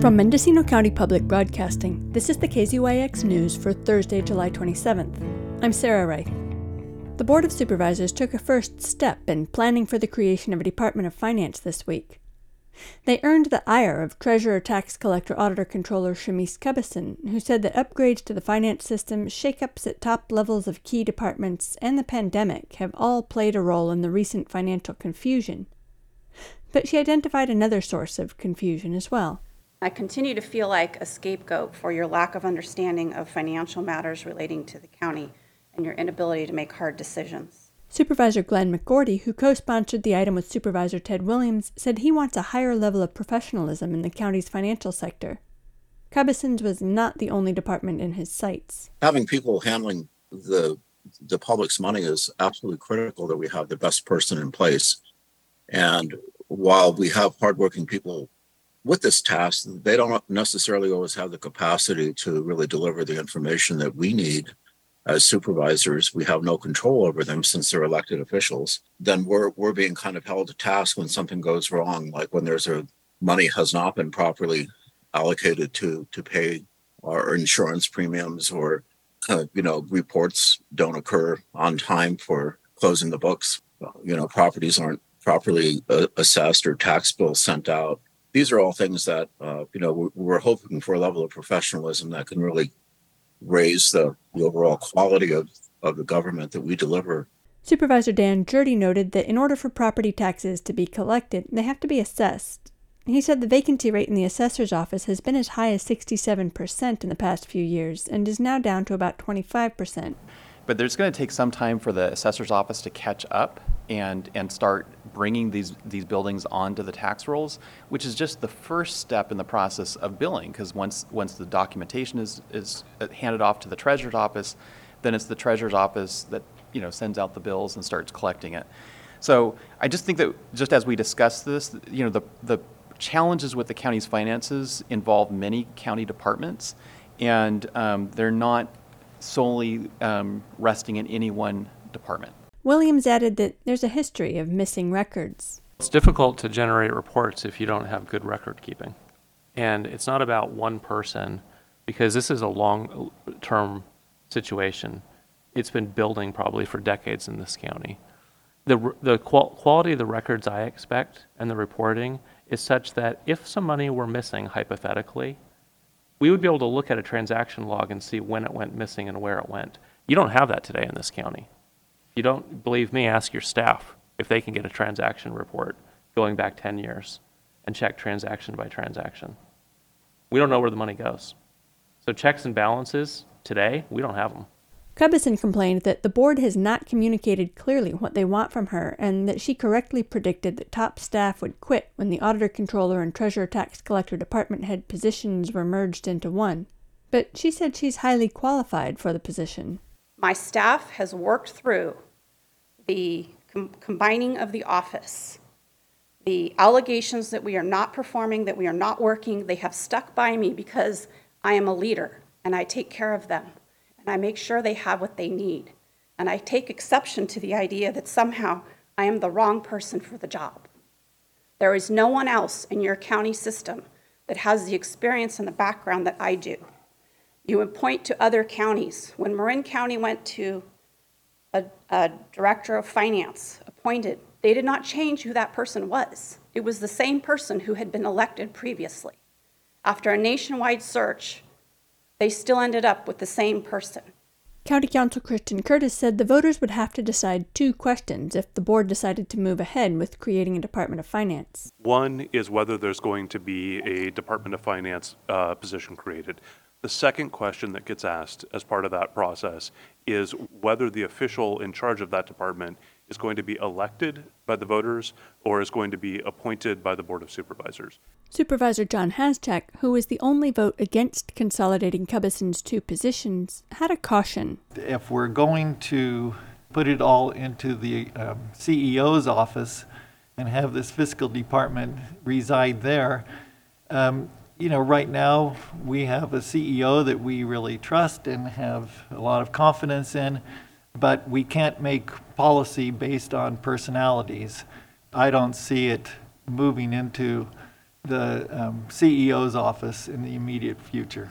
From Mendocino County Public Broadcasting, this is the KZYX News for Thursday, July 27th. I'm Sarah Wright. The Board of Supervisors took a first step in planning for the creation of a Department of Finance this week. They earned the ire of Treasurer, Tax Collector, Auditor, Controller Chamise Cubbison, who said that upgrades to the finance system, shakeups at top levels of key departments, and the pandemic have all played a role in the recent financial confusion. But she identified another source of confusion as well. I continue to feel like a scapegoat for your lack of understanding of financial matters relating to the county and your inability to make hard decisions. Supervisor Glenn McGourty, who co sponsored the item with Supervisor Ted Williams, said he wants a higher level of professionalism in the county's financial sector. Cubbison's was not the only department in his sights. having people handling the the public's money is absolutely critical that we have the best person in place. And while we have hardworking people with this task, they don't necessarily always have the capacity to really deliver the information that we need as supervisors. We have no control over them since they're elected officials. Then we're we're being kind of held to task when something goes wrong, like when there's a money has not been properly allocated to to pay our insurance premiums or uh, you know reports don't occur on time for closing the books you know properties aren't properly uh, assessed or tax bills sent out these are all things that uh, you know we're, we're hoping for a level of professionalism that can really raise the, the overall quality of, of the government that we deliver Supervisor Dan Gjerde noted that in order for property taxes to be collected, they have to be assessed. He said the vacancy rate in the assessor's office has been as high as 67% in the past few years and is now down to about 25%. But there's going to take some time for the assessor's office to catch up and, and start bringing these, these buildings onto the tax rolls, which is just the first step in the process of billing. Because once, once the documentation is, is handed off to the treasurer's office, then it's the treasurer's office that, you know, sends out the bills and starts collecting it. So I just think that just as we discuss this, you know, the, the challenges with the county's finances involve many county departments, and um, they're not solely um, resting in any one department. Williams added that there's a history of missing records. It's difficult to generate reports if you don't have good record keeping. And it's not about one person because this is a long term situation. It's been building probably for decades in this county. The, the qual- quality of the records I expect and the reporting is such that if some money were missing, hypothetically, we would be able to look at a transaction log and see when it went missing and where it went. You don't have that today in this county. You don't believe me, ask your staff if they can get a transaction report going back 10 years and check transaction by transaction. We don't know where the money goes. So checks and balances today, we don't have them. Cubbison complained that the board has not communicated clearly what they want from her and that she correctly predicted that top staff would quit when the auditor controller and treasurer tax collector department head positions were merged into one. But she said she's highly qualified for the position. My staff has worked through the com- combining of the office, the allegations that we are not performing, that we are not working. They have stuck by me because I am a leader and I take care of them and I make sure they have what they need. And I take exception to the idea that somehow I am the wrong person for the job. There is no one else in your county system that has the experience and the background that I do. You would point to other counties. When Marin County went to a, a director of finance appointed, they did not change who that person was. It was the same person who had been elected previously. After a nationwide search, they still ended up with the same person. County Counsel Christian Curtis said the voters would have to decide two questions if the board decided to move ahead with creating a Department of Finance. One is whether there's going to be a Department of Finance uh, position created. The second question that gets asked as part of that process is whether the official in charge of that department is going to be elected by the voters or is going to be appointed by the Board of Supervisors. Supervisor John Haschak, who was the only vote against consolidating Cubbison's two positions, had a caution. If we're going to put it all into the um, CEO's office and have this fiscal department reside there, um, you know, right now we have a CEO that we really trust and have a lot of confidence in, but we can't make policy based on personalities. I don't see it moving into the um, CEO's office in the immediate future.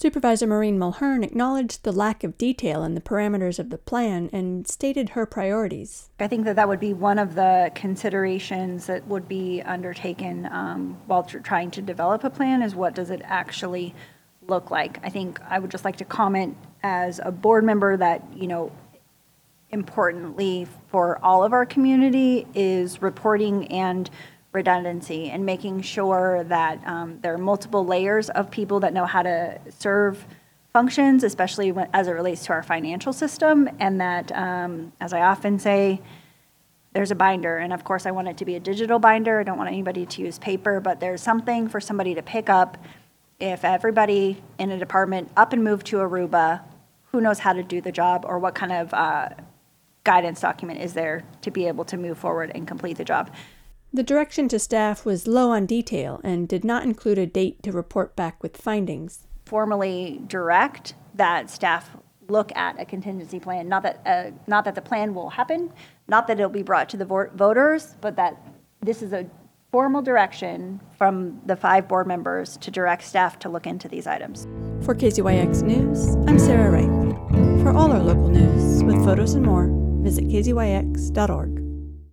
Supervisor Maureen Mulheren acknowledged the lack of detail in the parameters of the plan and stated her priorities. I think that that would be one of the considerations that would be undertaken um, while tr- trying to develop a plan is what does it actually look like? I think I would just like to comment as a board member that, you know, importantly for all of our community is reporting and redundancy and making sure that um, there are multiple layers of people that know how to serve functions, especially when, as it relates to our financial system, and that, um, as I often say, there's a binder, and of course, I want it to be a digital binder. I don't want anybody to use paper, but there's something for somebody to pick up. If everybody in a department up and moved to Aruba, who knows how to do the job, or what kind of uh, guidance document is there to be able to move forward and complete the job? The direction to staff was low on detail and did not include a date to report back with findings. formally direct that staff look at a contingency plan, not that, uh, not that the plan will happen, not that it'll be brought to the vo- voters, but that this is a formal direction from the five board members to direct staff to look into these items. For KZYX News, I'm Sarah Wright. For all our local news, with photos and more, visit kzyx.org.